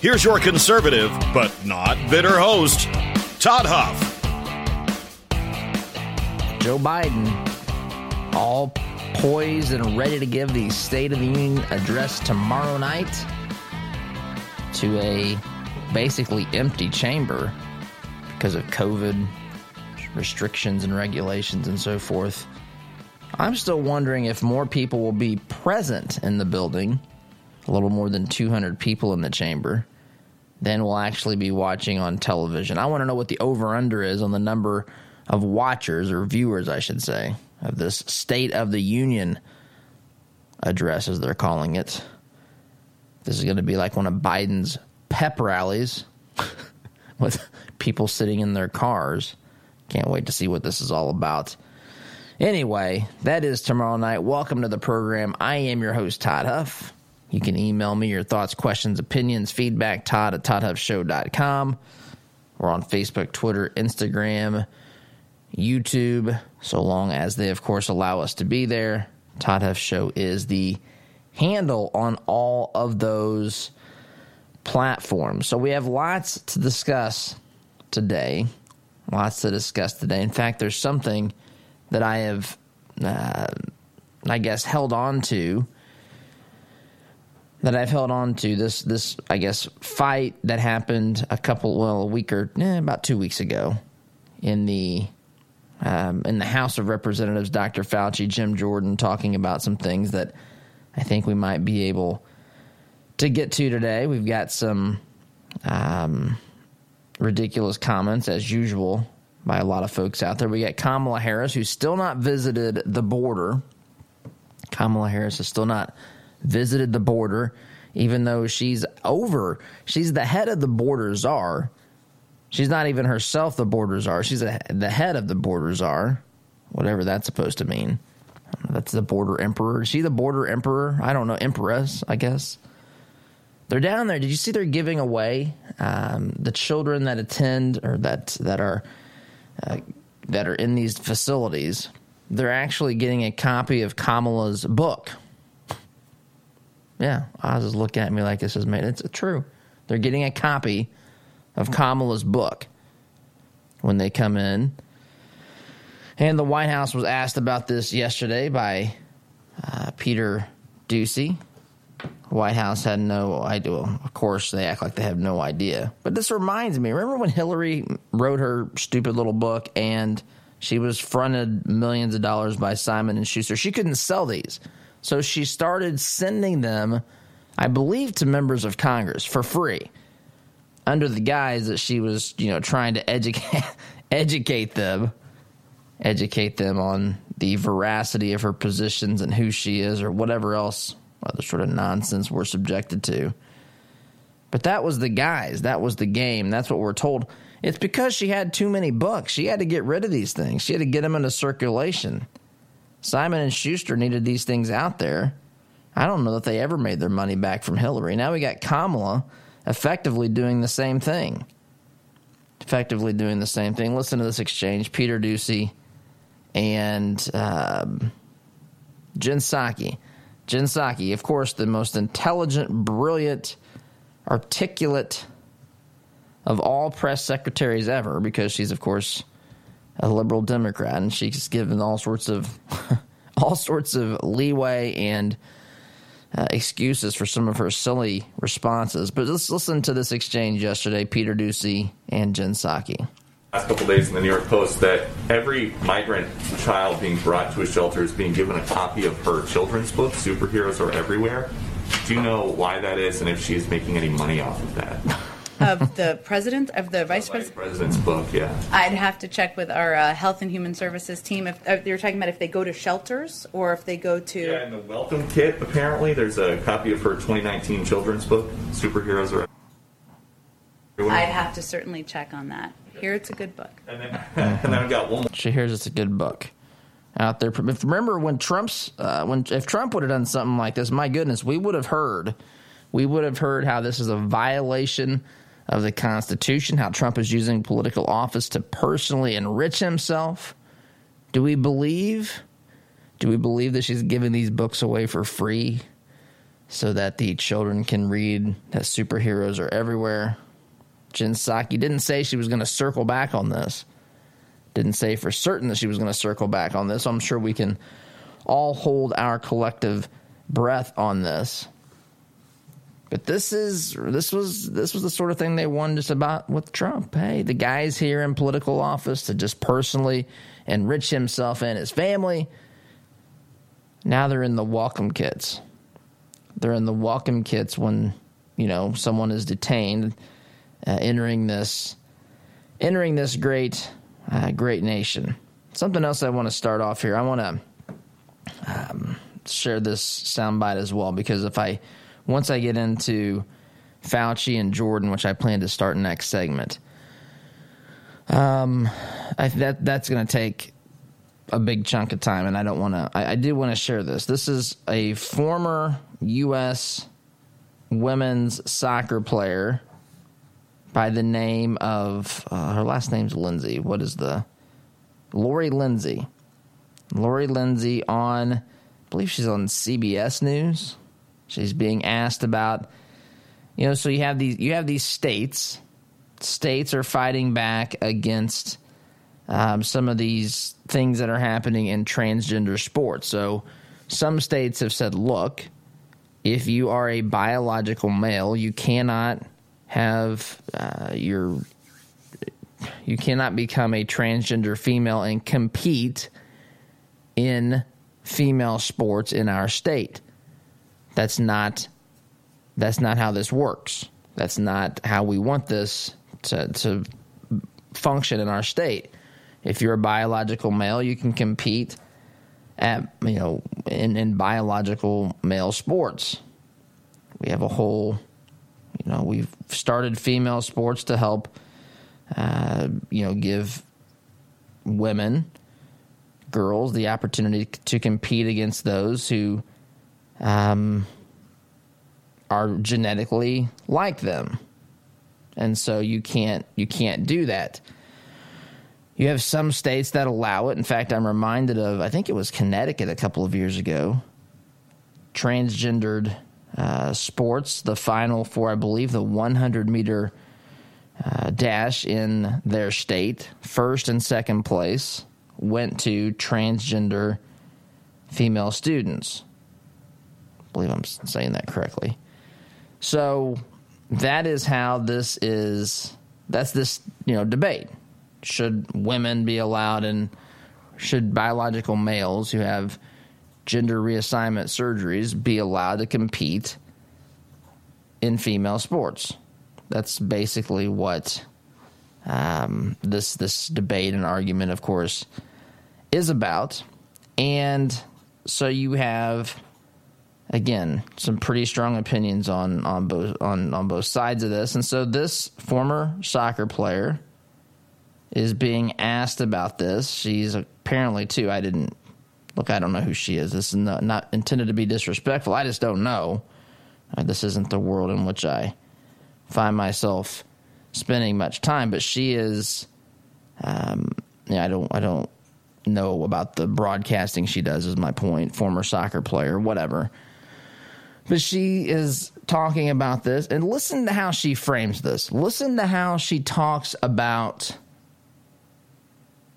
Here's your conservative, but not bitter host, Todd Huff. Joe Biden, all poised and ready to give the State of the Union address tomorrow night to a basically empty chamber because of COVID restrictions and regulations and so forth. I'm still wondering if more people will be present in the building, a little more than 200 people in the chamber, than will actually be watching on television. I want to know what the over under is on the number of watchers or viewers, I should say, of this State of the Union address, as they're calling it. This is going to be like one of Biden's pep rallies with people sitting in their cars. Can't wait to see what this is all about. Anyway, that is tomorrow night. Welcome to the program. I am your host, Todd Huff. You can email me your thoughts, questions, opinions, feedback, Todd at ToddHuffShow.com. We're on Facebook, Twitter, Instagram, YouTube, so long as they, of course, allow us to be there. Todd Huff Show is the handle on all of those platforms. So we have lots to discuss today. Lots to discuss today. In fact, there's something that I have, uh, I guess, held on to that I've held on to this this I guess fight that happened a couple well a week or eh, about two weeks ago in the um, in the House of Representatives. Dr. Fauci, Jim Jordan talking about some things that I think we might be able to get to today. We've got some um, ridiculous comments as usual by a lot of folks out there. We got Kamala Harris who's still not visited the border. Kamala Harris is still not visited the border, even though she's over. She's the head of the border czar. She's not even herself the border czar. She's a, the head of the border czar, whatever that's supposed to mean. That's the border emperor. Is she the border emperor? I don't know. Empress, I guess. They're down there. Did you see they're giving away um, the children that attend or that that are uh, that are in these facilities? They're actually getting a copy of Kamala's book yeah, Oz is looking at me like this is made. It's true. They're getting a copy of Kamala's book when they come in. And the White House was asked about this yesterday by uh, Peter Doocy. White House had no idea. Well, of course, they act like they have no idea. But this reminds me. Remember when Hillary wrote her stupid little book and she was fronted millions of dollars by Simon and Schuster? She couldn't sell these. So she started sending them, I believe, to members of Congress for free under the guise that she was, you know, trying to educate educate them, educate them on the veracity of her positions and who she is or whatever else other sort of nonsense we're subjected to. But that was the guise, that was the game. That's what we're told. It's because she had too many books. She had to get rid of these things. She had to get them into circulation. Simon and Schuster needed these things out there. I don't know that they ever made their money back from Hillary. Now we got Kamala effectively doing the same thing. Effectively doing the same thing. Listen to this exchange. Peter Doocy and um, Jen Psaki. Jen Psaki, of course, the most intelligent, brilliant, articulate of all press secretaries ever, because she's, of course, a liberal Democrat, and she's given all sorts of all sorts of leeway and uh, excuses for some of her silly responses. But let's listen to this exchange yesterday: Peter Doocy and Jen Psaki. Last couple days in the New York Post that every migrant child being brought to a shelter is being given a copy of her children's book, Superheroes Are Everywhere. Do you know why that is, and if she is making any money off of that? Of the president of the vice president. President's book, yeah. I'd have to check with our uh, health and human services team if uh, you're talking about if they go to shelters or if they go to. Yeah, in the welcome kit, apparently there's a copy of her 2019 children's book, Superheroes Are What- I'd have to certainly check on that. Here, it's a good book. and then, and then I've got one more. She hears it's a good book out there. If remember when Trump's uh, when if Trump would have done something like this, my goodness, we would have heard we would have heard how this is a violation of the Constitution, how Trump is using political office to personally enrich himself. Do we believe? Do we believe that she's giving these books away for free so that the children can read that superheroes are everywhere? Jen Psaki didn't say she was going to circle back on this didn't say for certain that she was going to circle back on this. I'm sure we can all hold our collective breath on this. But this is this was this was the sort of thing they won just about with Trump. Hey, the guy's here in political office to just personally enrich himself and his family. Now they're in the welcome kits. They're in the welcome kits when you know someone is detained, uh, entering this entering this great uh, great nation. Something else I want to start off here. I want to um, share this soundbite as well because if I once I get into Fauci and Jordan, which I plan to start next segment, um, I, that that's going to take a big chunk of time, and I don't want to. I, I do want to share this. This is a former U.S. women's soccer player by the name of uh, her last name's Lindsey. What is the Lori Lindsey? Lori Lindsey on, I believe she's on CBS News. She's being asked about, you know, so you have these you have these states. States are fighting back against um, some of these things that are happening in transgender sports. So some states have said, look, if you are a biological male, you cannot have uh, your you cannot become a transgender female and compete in female sports in our state. That's not that's not how this works. That's not how we want this to, to function in our state. If you're a biological male, you can compete at you know in, in biological male sports. We have a whole you know, we've started female sports to help, uh, you know, give women, girls, the opportunity to compete against those who um, are genetically like them, and so you can't you can't do that. You have some states that allow it. In fact, I'm reminded of I think it was Connecticut a couple of years ago. Transgendered uh, sports, the final for, I believe, the 100 meter uh, dash in their state, first and second place, went to transgender female students. Believe I'm saying that correctly. So that is how this is. That's this you know debate. Should women be allowed and should biological males who have gender reassignment surgeries be allowed to compete in female sports. That's basically what um, this this debate and argument, of course, is about. And so you have again some pretty strong opinions on on both on on both sides of this. And so this former soccer player is being asked about this. She's apparently too. I didn't look. I don't know who she is. This is not, not intended to be disrespectful. I just don't know. Uh, this isn't the world in which I find myself spending much time. But she is. Um, yeah, I don't. I don't know about the broadcasting she does. Is my point. Former soccer player, whatever. But she is talking about this, and listen to how she frames this. Listen to how she talks about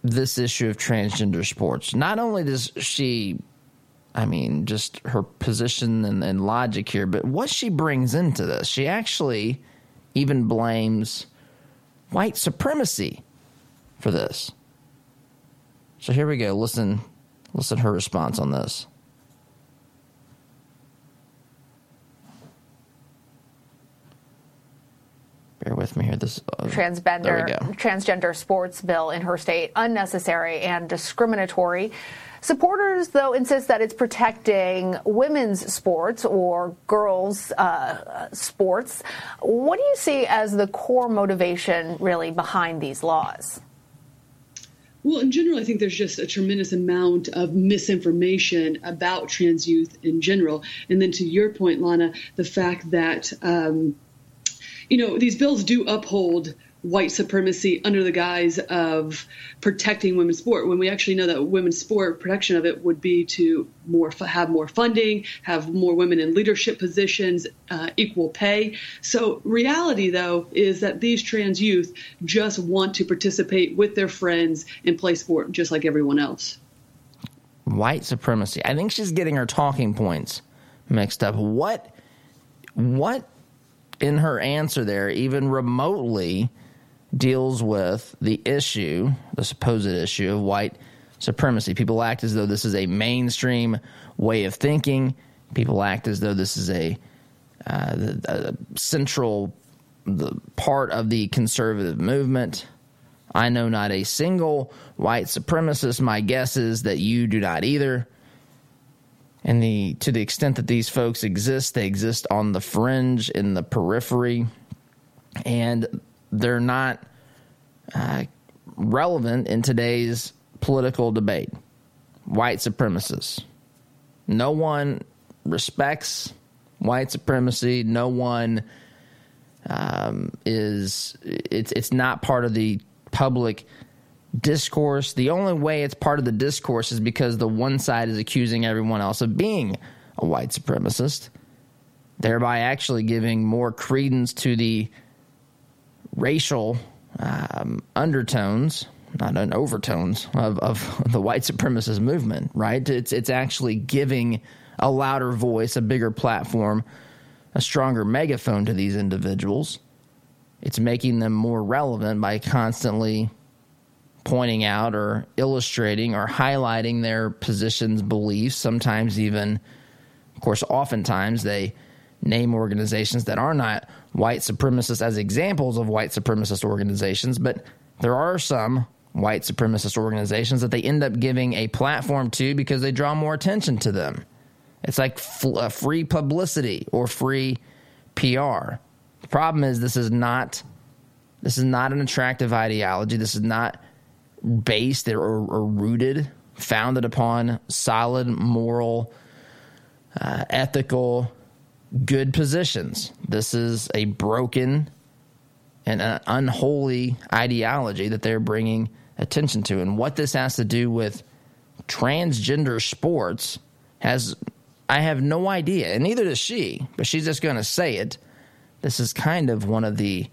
this issue of transgender sports. Not only does she, I mean, just her position and, and logic here, but what she brings into this, she actually even blames white supremacy for this. So here we go. Listen, listen her response on this. Bear with me here. This uh, transgender transgender sports bill in her state unnecessary and discriminatory. Supporters, though, insist that it's protecting women's sports or girls' uh, sports. What do you see as the core motivation, really, behind these laws? Well, in general, I think there's just a tremendous amount of misinformation about trans youth in general. And then to your point, Lana, the fact that, um, you know, these bills do uphold white supremacy under the guise of protecting women's sport when we actually know that women's sport protection of it would be to more have more funding have more women in leadership positions uh, equal pay. So reality though is that these trans youth just want to participate with their friends and play sport just like everyone else. White supremacy. I think she's getting her talking points mixed up. What what in her answer there even remotely deals with the issue, the supposed issue of white supremacy. People act as though this is a mainstream way of thinking. People act as though this is a, uh, a central the part of the conservative movement. I know not a single white supremacist. My guess is that you do not either. And the to the extent that these folks exist, they exist on the fringe, in the periphery, and they're not uh, relevant in today's political debate. White supremacists. No one respects white supremacy. No one um, is. It's it's not part of the public discourse. The only way it's part of the discourse is because the one side is accusing everyone else of being a white supremacist, thereby actually giving more credence to the racial um, undertones, not an overtones of, of the white supremacist movement, right? It's it's actually giving a louder voice, a bigger platform, a stronger megaphone to these individuals. It's making them more relevant by constantly pointing out or illustrating or highlighting their positions, beliefs, sometimes even, of course, oftentimes they name organizations that are not white supremacists as examples of white supremacist organizations, but there are some white supremacist organizations that they end up giving a platform to because they draw more attention to them. It's like f- uh, free publicity or free PR. The problem is this is not this is not an attractive ideology. This is not based or, or rooted, founded upon solid moral, uh, ethical good positions. This is a broken and an unholy ideology that they're bringing attention to. And what this has to do with transgender sports has, I have no idea. And neither does she, but she's just going to say it. This is kind of one of the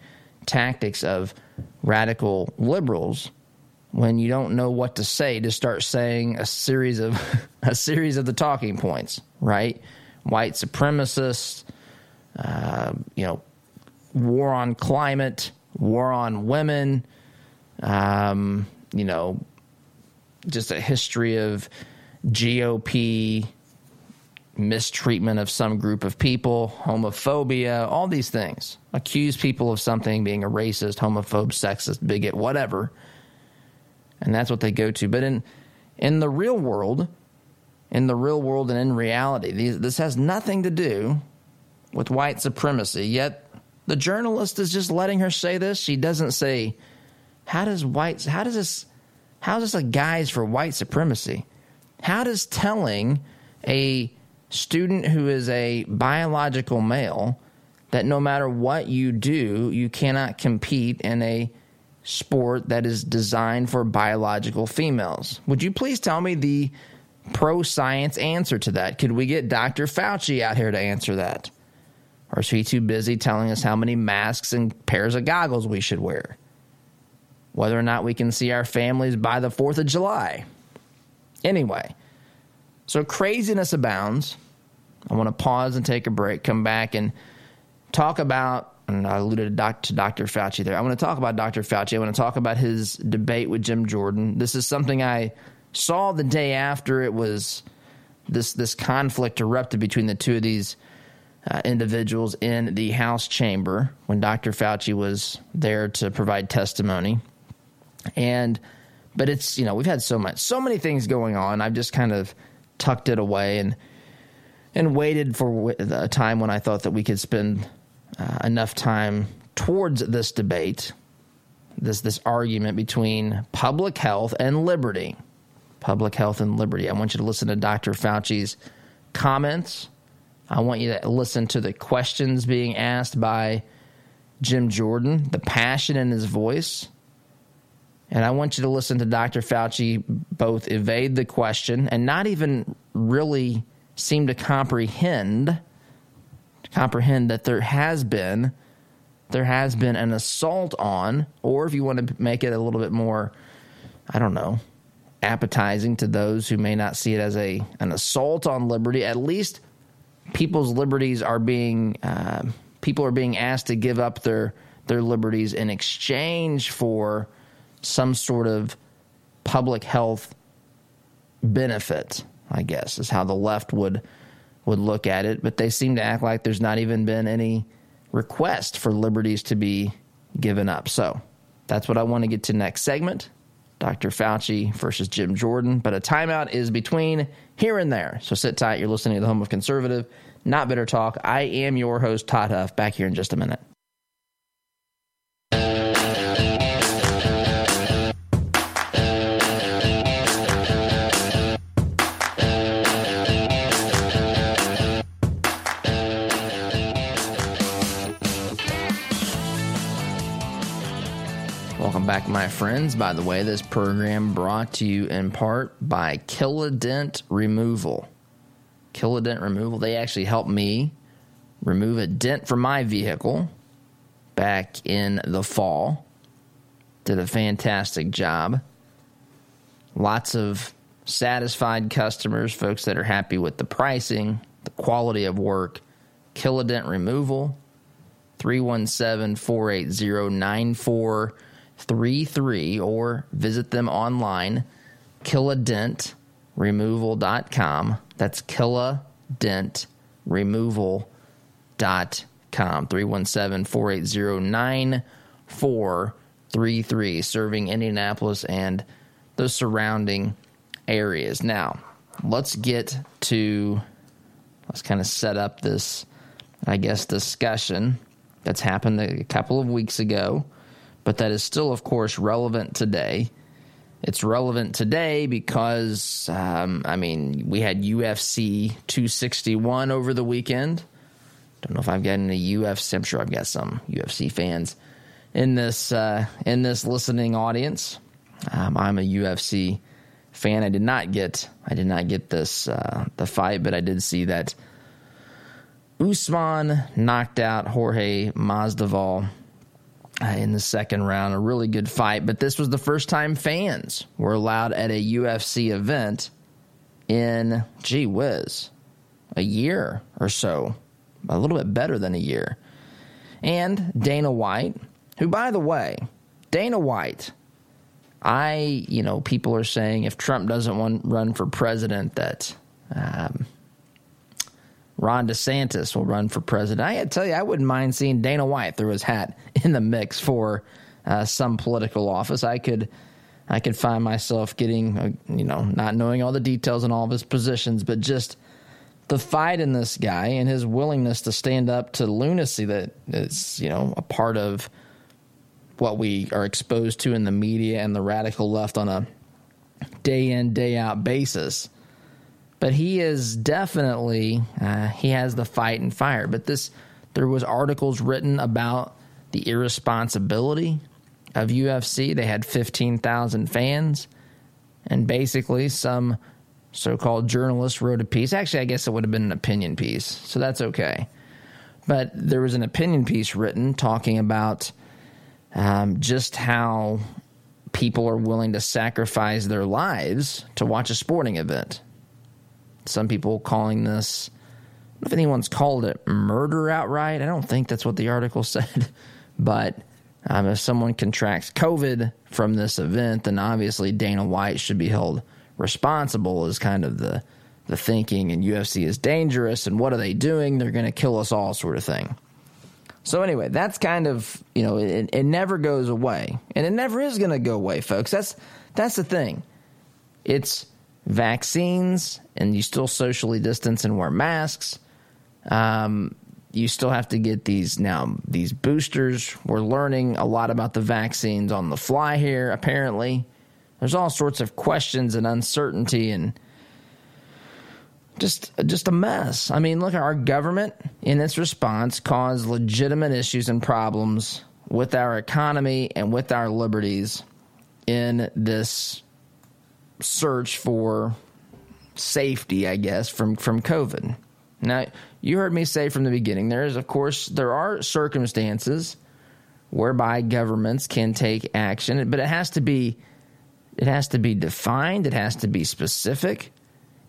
tactics of radical liberals when you don't know what to say to start saying a series of a series of the talking points, right? white supremacists, uh, you know, war on climate, war on women, um, you know, just a history of GOP mistreatment of some group of people, homophobia, all these things. Accuse people of something being a racist, homophobe, sexist, bigot, whatever. And that's what they go to. But in in the real world, in the real world and in reality. These, this has nothing to do with white supremacy. Yet the journalist is just letting her say this. She doesn't say, "How does white? How does this? How is this a guise for white supremacy? How does telling a student who is a biological male that no matter what you do, you cannot compete in a sport that is designed for biological females. Would you please tell me the pro science answer to that? Could we get Dr. Fauci out here to answer that? Or is he too busy telling us how many masks and pairs of goggles we should wear? Whether or not we can see our families by the 4th of July. Anyway, so craziness abounds. I want to pause and take a break, come back and talk about, and I alluded to Dr. Fauci there. I want to talk about Dr. Fauci. I want to talk about his debate with Jim Jordan. This is something I saw the day after it was this this conflict erupted between the two of these uh, individuals in the House chamber when Dr. Fauci was there to provide testimony. And, but it's, you know, we've had so much, so many things going on. I've just kind of tucked it away and, and waited for a time when I thought that we could spend uh, enough time towards this debate, this this argument between public health and liberty. Public health and liberty. I want you to listen to Dr. Fauci's comments. I want you to listen to the questions being asked by Jim Jordan, the passion in his voice. And I want you to listen to Dr. Fauci both evade the question and not even really seem to comprehend comprehend that there has been there has been an assault on, or if you want to make it a little bit more, I don't know, appetizing to those who may not see it as a an assault on liberty. At least people's liberties are being uh, people are being asked to give up their their liberties in exchange for some sort of public health benefit. I guess is how the left would would look at it, but they seem to act like there's not even been any request for liberties to be given up. So that's what I want to get to next segment. Dr. Fauci versus Jim Jordan, but a timeout is between here and there. So sit tight. You're listening to the home of conservative, not bitter talk. I am your host, Todd Huff, back here in just a minute. Back, my friends. By the way, this program brought to you in part by Kilodent Removal. Kilodent Removal, they actually helped me remove a dent from my vehicle back in the fall. Did a fantastic job. Lots of satisfied customers, folks that are happy with the pricing, the quality of work. Kilodent Removal, 317 480 33 or visit them online, killadentremoval.com. That's killadentremoval.com. 317 480 9433, serving Indianapolis and the surrounding areas. Now, let's get to, let's kind of set up this, I guess, discussion that's happened a couple of weeks ago but that is still, of course, relevant today. It's relevant today because, um, I mean, we had UFC 261 over the weekend. Don't know if I've got any UFC. I'm sure I've got some UFC fans in this uh, in this listening audience. Um, I'm a UFC fan. I did not get I did not get this uh, the fight, but I did see that Usman knocked out Jorge Masvidal in the second round. A really good fight, but this was the first time fans were allowed at a UFC event in, gee whiz, a year or so. A little bit better than a year. And Dana White, who, by the way, Dana White, I, you know, people are saying if Trump doesn't want, run for president, that um, Ron DeSantis will run for president. I tell you, I wouldn't mind seeing Dana White throw his hat in the mix for uh, some political office. I could, I could find myself getting, uh, you know, not knowing all the details and all of his positions, but just the fight in this guy and his willingness to stand up to lunacy that is, you know, a part of what we are exposed to in the media and the radical left on a day in day out basis but he is definitely uh, he has the fight and fire. But this there was articles written about the irresponsibility of UFC. They had fifteen thousand fans, and basically some so-called journalist wrote a piece. Actually, I guess it would have been an opinion piece, so that's okay. But there was an opinion piece written talking about um, just how people are willing to sacrifice their lives to watch a sporting event some people calling this, if anyone's called it murder outright. I don't think that's what the article said. But um, if someone contracts COVID from this event, then obviously Dana White should be held responsible, is kind of the, the thinking and UFC is dangerous and what are they doing? They're going to kill us all, sort of thing. So anyway, that's kind of you know it, it never goes away, and it never is going to go away, folks. That's that's the thing. It's vaccines, and you still socially distance and wear masks. Um, you still have to get these now these boosters. We're learning a lot about the vaccines on the fly here. Apparently, there's all sorts of questions and uncertainty and just just a mess. I mean, look, at our government in its response caused legitimate issues and problems with our economy and with our liberties in this search for safety, I guess, from from COVID. Now, you heard me say from the beginning there is of course there are circumstances whereby governments can take action, but it has to be it has to be defined, it has to be specific,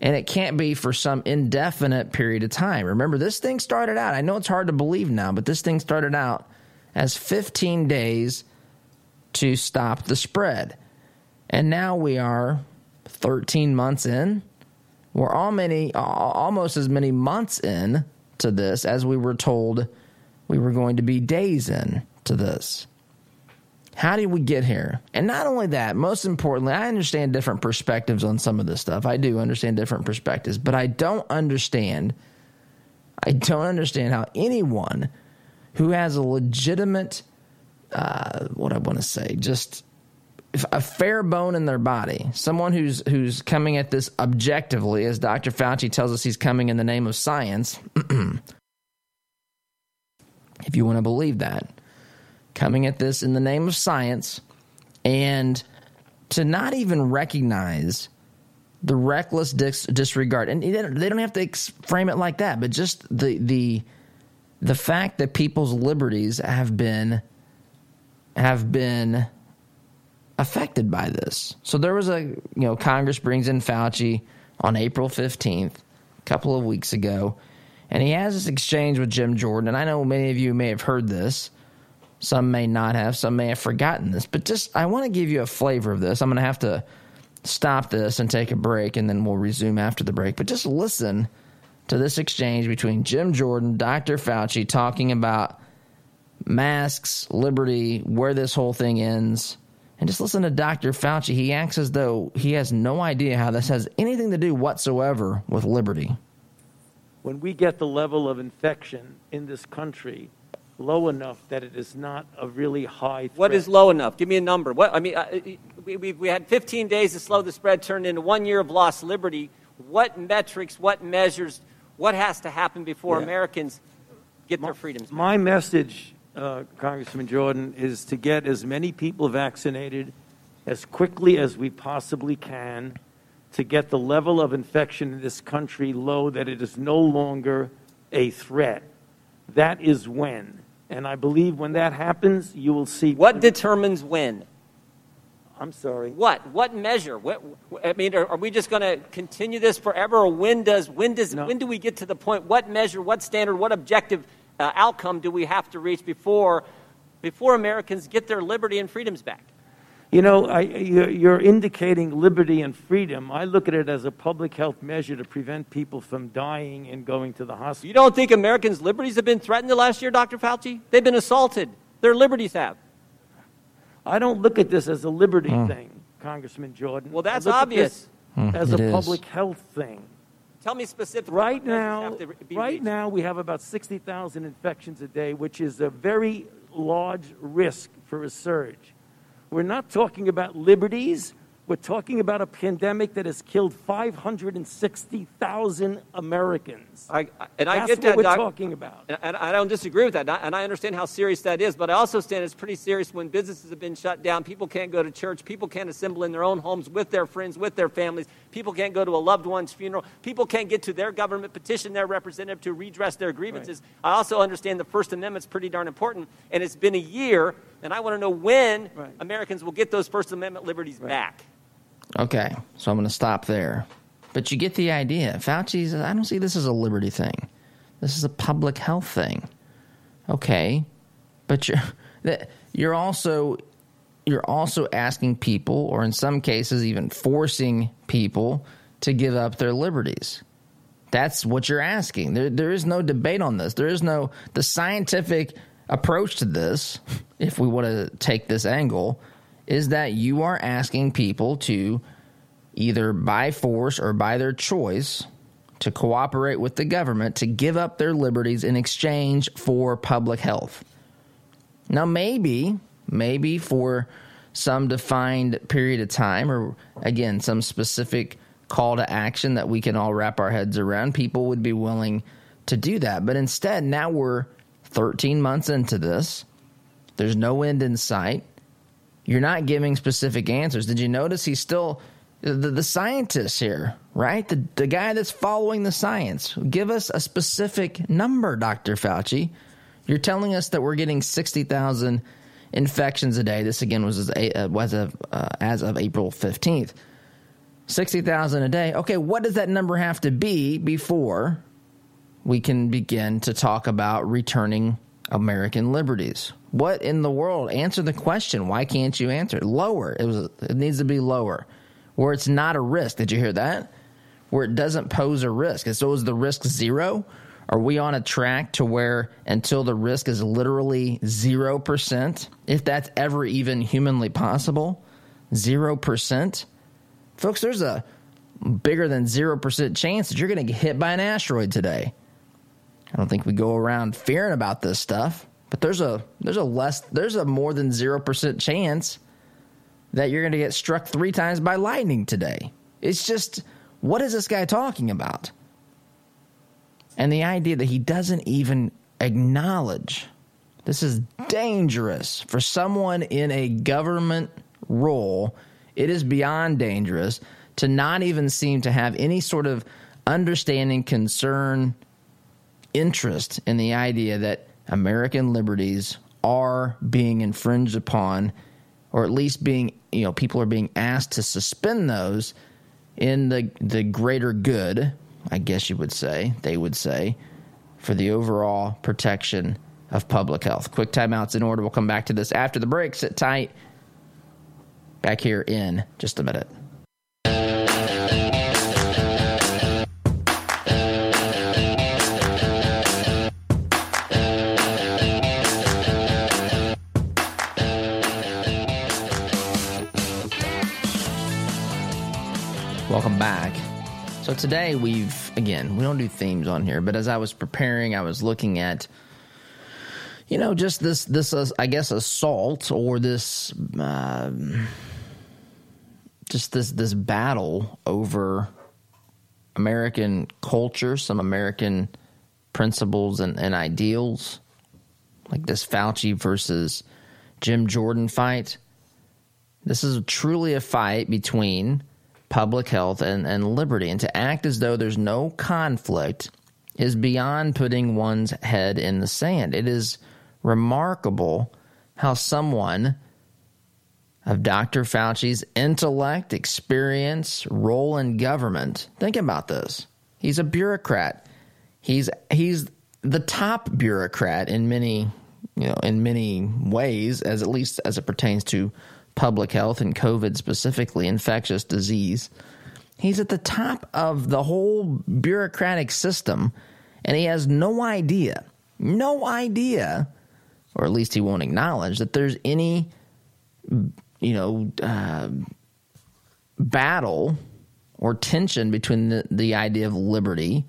and it can't be for some indefinite period of time. Remember this thing started out, I know it's hard to believe now, but this thing started out as 15 days to stop the spread. And now we are 13 months in we're all many, almost as many months in to this as we were told we were going to be days in to this. How did we get here? And not only that, most importantly, I understand different perspectives on some of this stuff. I do understand different perspectives, but I don't understand. I don't understand how anyone who has a legitimate, uh, what I want to say, just a fair bone in their body, someone who's who's coming at this objectively, as Dr. Fauci tells us he's coming in the name of science. if you want to believe that, coming at this in the name of science, and to not even recognize the reckless dis- disregard, and they don't, have to ex- frame it like that, but just the the the fact that people's liberties have been have been affected by this. So there was a, you know, Congress brings in Fauci on April 15th, a couple of weeks ago, and he has this exchange with Jim Jordan. And I know many of you may have heard this. Some may not have, some may have forgotten this, but just I want to give you a flavor of this. I'm going to have to stop this and take a break, and then we'll resume after the break. But just listen to this exchange between Jim Jordan, Dr. Fauci, talking about masks, liberty, where this whole thing ends, and just listen to Dr. Fauci. He acts as though he has no idea how this has anything to do whatsoever with liberty. When we get the level of infection in this country low enough that it is not a really high threat. What is low enough? Give me a number. What I mean, we, we, we had 15 days to slow the spread, turned into one year of lost liberty. What metrics, what measures, what has to happen before yeah. Americans get my, their freedoms? My message uh, Congressman Jordan, is to get as many people vaccinated as quickly as we possibly can to get the level of infection in this country low that it is no longer a threat. That is when. And I believe when that happens, you will see. What determines when? I'm sorry. What? What measure? What, I mean, are, are we just going to continue this forever, or when does when does no. when do we get to the point? What measure? What standard? What objective uh, outcome do we have to reach before, before Americans get their liberty and freedoms back? You know, I, you're indicating liberty and freedom. I look at it as a public health measure to prevent people from dying and going to the hospital. You don't think Americans' liberties have been threatened the last year, Dr. Fauci? They've been assaulted. Their liberties have. I don't look at this as a liberty mm. thing, Congressman Jordan. Well, that's obvious. Mm, as a is. public health thing. Tell me specifically. Right now, right reached. now we have about 60,000 infections a day, which is a very large risk for a surge. We're not talking about liberties. We're talking about a pandemic that has killed 560,000 Americans. I, and I That's get what that, we're talking about. And I don't disagree with that. And I understand how serious that is. But I also understand it's pretty serious when businesses have been shut down. People can't go to church. People can't assemble in their own homes with their friends, with their families. People can't go to a loved one's funeral. People can't get to their government, petition their representative to redress their grievances. Right. I also understand the First Amendment's pretty darn important. And it's been a year. And I want to know when right. Americans will get those First Amendment liberties right. back. Okay, so I'm going to stop there. But you get the idea. Fauci's, I don't see this as a liberty thing. This is a public health thing. Okay, but you're, you're also you're also asking people, or in some cases, even forcing people to give up their liberties. That's what you're asking. There, there is no debate on this. There is no the scientific approach to this. If we want to take this angle, is that you are asking people to either by force or by their choice to cooperate with the government to give up their liberties in exchange for public health. Now, maybe, maybe for some defined period of time, or again, some specific call to action that we can all wrap our heads around, people would be willing to do that. But instead, now we're 13 months into this. There's no end in sight. You're not giving specific answers. Did you notice he's still the, the scientist here, right? The, the guy that's following the science. Give us a specific number, Dr. Fauci. You're telling us that we're getting 60,000 infections a day. This again was as, uh, was of, uh, as of April 15th. 60,000 a day. Okay, what does that number have to be before we can begin to talk about returning American liberties? What in the world? Answer the question. Why can't you answer? Lower. It was it needs to be lower where it's not a risk. Did you hear that? Where it doesn't pose a risk. And so is the risk zero? Are we on a track to where until the risk is literally 0%, if that's ever even humanly possible, 0%? Folks, there's a bigger than 0% chance that you're going to get hit by an asteroid today. I don't think we go around fearing about this stuff, but there's a there's a less there's a more than 0% chance that you're going to get struck three times by lightning today. It's just, what is this guy talking about? And the idea that he doesn't even acknowledge this is dangerous for someone in a government role. It is beyond dangerous to not even seem to have any sort of understanding, concern, interest in the idea that American liberties are being infringed upon or at least being you know people are being asked to suspend those in the the greater good i guess you would say they would say for the overall protection of public health. Quick timeouts in order. We'll come back to this after the break. Sit tight. Back here in just a minute Welcome back. So today we've again we don't do themes on here, but as I was preparing, I was looking at you know just this this uh, I guess assault or this uh, just this this battle over American culture, some American principles and, and ideals, like this Fauci versus Jim Jordan fight. This is truly a fight between public health and, and liberty. And to act as though there's no conflict is beyond putting one's head in the sand. It is remarkable how someone of Dr. Fauci's intellect, experience, role in government. Think about this. He's a bureaucrat. He's he's the top bureaucrat in many, you know, in many ways as at least as it pertains to public health and COVID specifically, infectious disease. He's at the top of the whole bureaucratic system, and he has no idea, no idea, or at least he won't acknowledge that there's any, you know, uh, battle or tension between the, the idea of liberty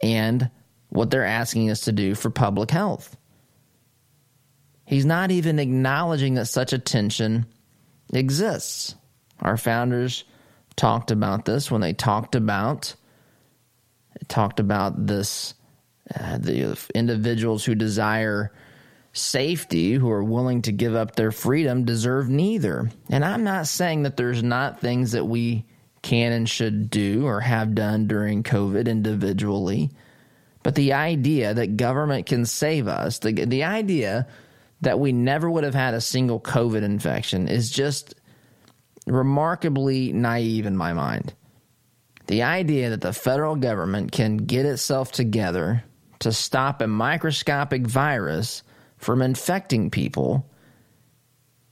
and what they're asking us to do for public health. He's not even acknowledging that such a tension exists. Our founders talked about this when they talked about talked about this uh, the individuals who desire safety who are willing to give up their freedom deserve neither and i'm not saying that there's not things that we can and should do or have done during covid individually but the idea that government can save us the, the idea that we never would have had a single COVID infection is just remarkably naive in my mind. The idea that the federal government can get itself together to stop a microscopic virus from infecting people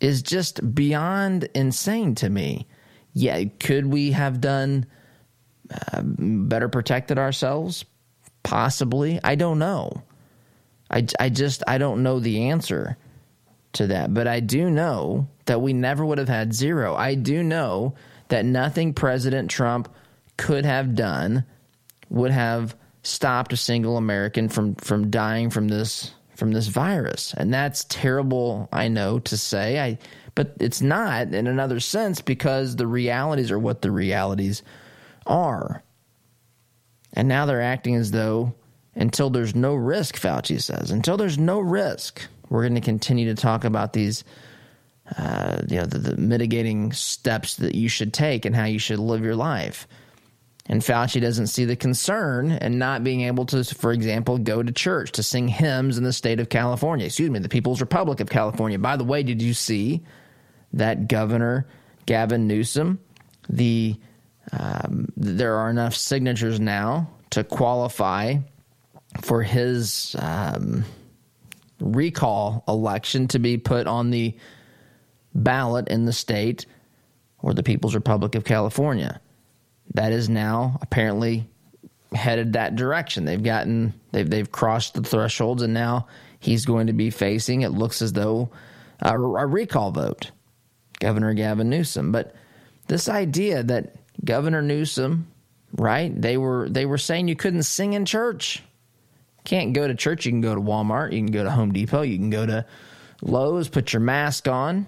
is just beyond insane to me. Yeah, could we have done uh, better protected ourselves? Possibly. I don't know. I, I just I don't know the answer to that, but I do know that we never would have had zero. I do know that nothing President Trump could have done would have stopped a single American from from dying from this from this virus. And that's terrible, I know to say. I but it's not in another sense because the realities are what the realities are. And now they're acting as though until there's no risk, Fauci says, until there's no risk, we're going to continue to talk about these uh, you know, the, the mitigating steps that you should take and how you should live your life. And Fauci doesn't see the concern in not being able to, for example, go to church to sing hymns in the state of California. Excuse me, the People's Republic of California. By the way, did you see that Governor Gavin Newsom, the um, there are enough signatures now to qualify for his um, recall election to be put on the ballot in the state or the People's Republic of California that is now apparently headed that direction. They've gotten they've they've crossed the thresholds, and now he's going to be facing. It looks as though a, a recall vote, Governor Gavin Newsom. But this idea that Governor Newsom, right? They were they were saying you couldn't sing in church. Can't go to church. You can go to Walmart. You can go to Home Depot. You can go to Lowe's. Put your mask on.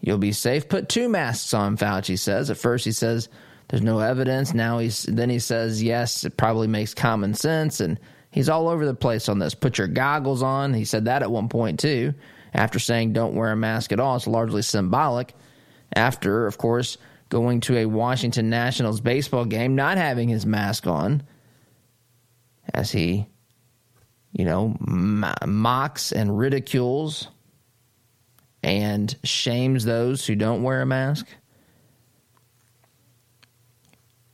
You'll be safe. Put two masks on. Fauci says. At first, he says there's no evidence. Now he's then he says yes, it probably makes common sense, and he's all over the place on this. Put your goggles on. He said that at one point too. After saying don't wear a mask at all, it's largely symbolic. After, of course, going to a Washington Nationals baseball game, not having his mask on, as he, you know, mocks and ridicules and shames those who don't wear a mask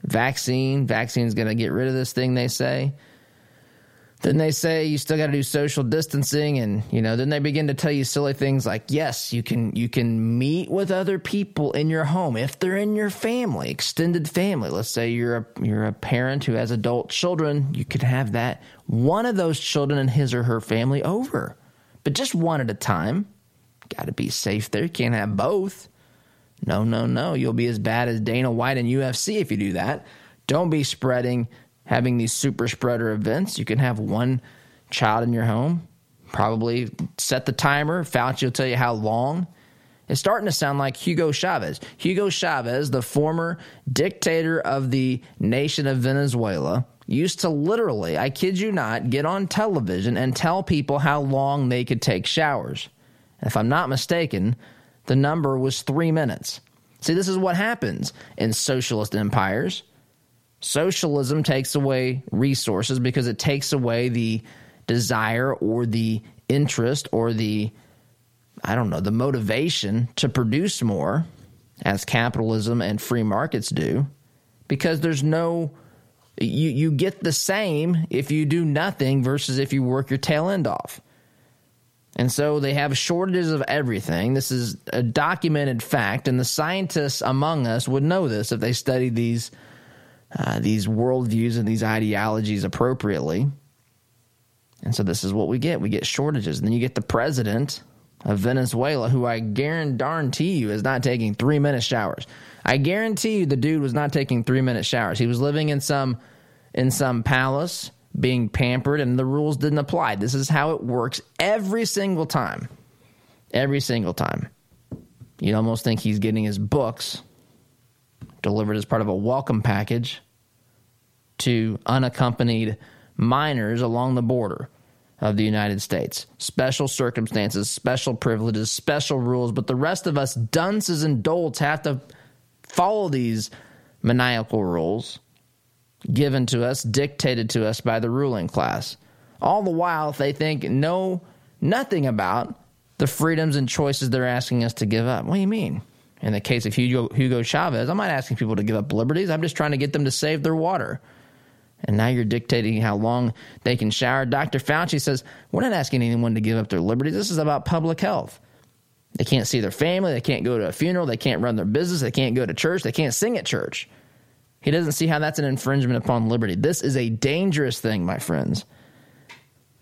vaccine. Vaccine's going to get rid of this thing, they say. Then they say you still got to do social distancing, and you know. Then they begin to tell you silly things like, "Yes, you can you can meet with other people in your home if they're in your family, extended family. Let's say you're a you're a parent who has adult children, you could have that one of those children and his or her family over, but just one at a time. Got to be safe there. You can't have both. No, no, no. You'll be as bad as Dana White and UFC if you do that. Don't be spreading, having these super spreader events. You can have one child in your home. Probably set the timer. Fauci will tell you how long. It's starting to sound like Hugo Chavez. Hugo Chavez, the former dictator of the nation of Venezuela, used to literally, I kid you not, get on television and tell people how long they could take showers. if I'm not mistaken, the number was three minutes. See, this is what happens in socialist empires. Socialism takes away resources because it takes away the desire or the interest or the, I don't know, the motivation to produce more, as capitalism and free markets do, because there's no, you, you get the same if you do nothing versus if you work your tail end off. And so they have shortages of everything. This is a documented fact, and the scientists among us would know this if they studied these uh, these worldviews and these ideologies appropriately. And so this is what we get: we get shortages, and then you get the president of Venezuela, who I guarantee you is not taking three minute showers. I guarantee you the dude was not taking three minute showers. He was living in some in some palace being pampered and the rules didn't apply. This is how it works every single time. Every single time. You'd almost think he's getting his books delivered as part of a welcome package to unaccompanied minors along the border of the United States. Special circumstances, special privileges, special rules, but the rest of us dunces and dolts have to follow these maniacal rules given to us, dictated to us by the ruling class. All the while, they think know nothing about the freedoms and choices they're asking us to give up. What do you mean? In the case of Hugo, Hugo Chavez, I'm not asking people to give up liberties. I'm just trying to get them to save their water. And now you're dictating how long they can shower. Dr. Fauci says, We're not asking anyone to give up their liberties. This is about public health. They can't see their family. They can't go to a funeral. They can't run their business. They can't go to church. They can't sing at church. He doesn't see how that's an infringement upon liberty. This is a dangerous thing, my friends.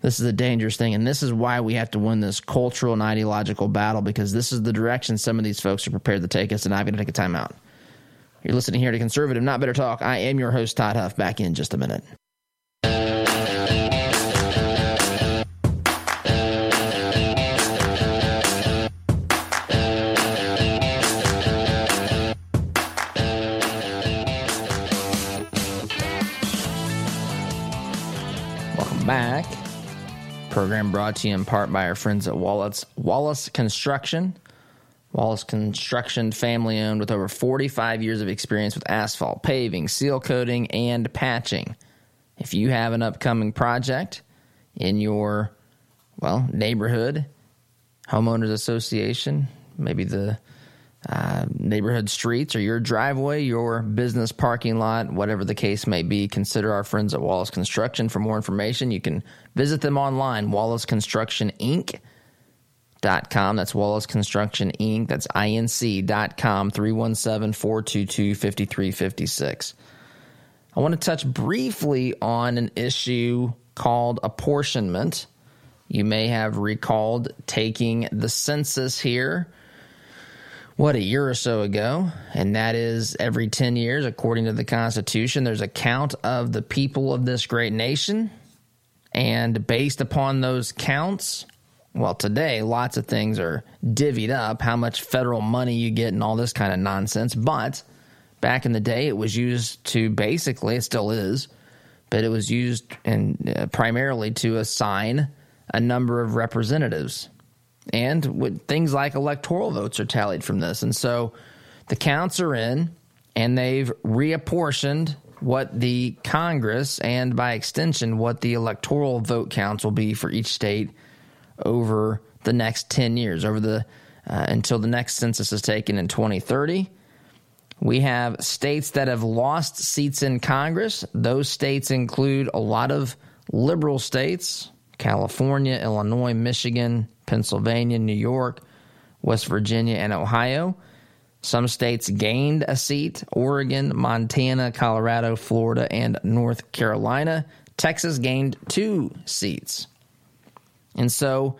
This is a dangerous thing, and this is why we have to win this cultural and ideological battle because this is the direction some of these folks are prepared to take us, and I'm going to take a time out. You're listening here to Conservative Not Better Talk. I am your host, Todd Huff. Back in just a minute. Program brought to you in part by our friends at Wallace Wallace Construction. Wallace Construction, family owned with over 45 years of experience with asphalt, paving, seal coating, and patching. If you have an upcoming project in your, well, neighborhood, homeowners association, maybe the uh, neighborhood streets or your driveway, your business parking lot, whatever the case may be, consider our friends at Wallace Construction. For more information, you can visit them online, Wallace Construction Inc. Dot com. That's Wallace Construction Inc. That's inc.com 317 422 5356. I want to touch briefly on an issue called apportionment. You may have recalled taking the census here, what, a year or so ago, and that is every 10 years, according to the Constitution, there's a count of the people of this great nation. And based upon those counts, well, today, lots of things are divvied up, how much federal money you get, and all this kind of nonsense. But back in the day, it was used to basically, it still is, but it was used in, uh, primarily to assign a number of representatives. And things like electoral votes are tallied from this. And so the counts are in, and they've reapportioned what the Congress and by extension what the electoral vote counts will be for each state over the next 10 years, over the uh, until the next census is taken in 2030. We have states that have lost seats in Congress. Those states include a lot of liberal states California, Illinois, Michigan, Pennsylvania, New York, West Virginia, and Ohio. Some states gained a seat Oregon, Montana, Colorado, Florida, and North Carolina. Texas gained two seats. And so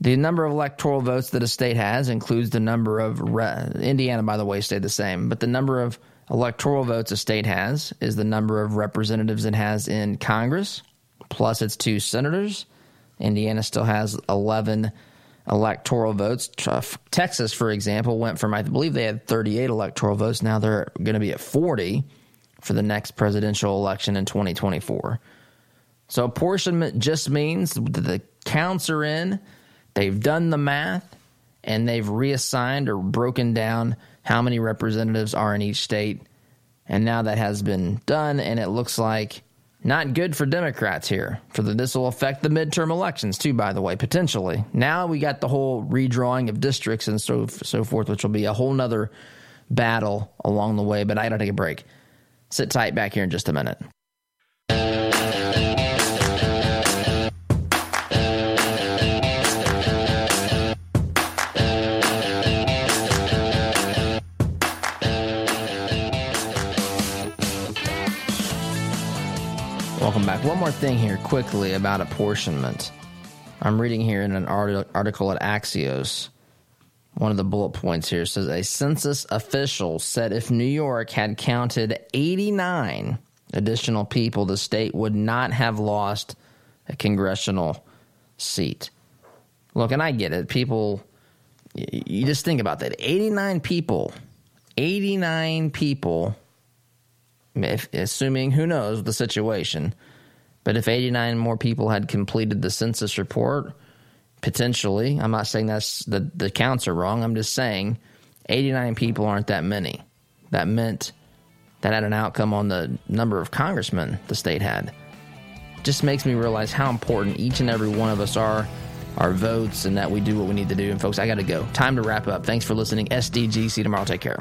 the number of electoral votes that a state has includes the number of re- Indiana, by the way, stayed the same, but the number of electoral votes a state has is the number of representatives it has in Congress, plus its two senators. Indiana still has 11 electoral votes. Texas, for example, went from, I believe they had 38 electoral votes. Now they're going to be at 40 for the next presidential election in 2024. So apportionment just means that the counts are in, they've done the math, and they've reassigned or broken down how many representatives are in each state. And now that has been done, and it looks like not good for Democrats here. For the, this will affect the midterm elections too, by the way, potentially. Now we got the whole redrawing of districts and so so forth, which will be a whole nother battle along the way. But I gotta take a break. Sit tight back here in just a minute. Back. One more thing here, quickly, about apportionment. I'm reading here in an article at Axios. One of the bullet points here says a census official said if New York had counted 89 additional people, the state would not have lost a congressional seat. Look, and I get it. People, you just think about that 89 people, 89 people if, assuming who knows the situation. But if 89 more people had completed the census report, potentially, I'm not saying that's the, the counts are wrong. I'm just saying 89 people aren't that many. That meant that had an outcome on the number of congressmen the state had. Just makes me realize how important each and every one of us are, our votes, and that we do what we need to do. And folks, I got to go. Time to wrap up. Thanks for listening. SDGC tomorrow. Take care.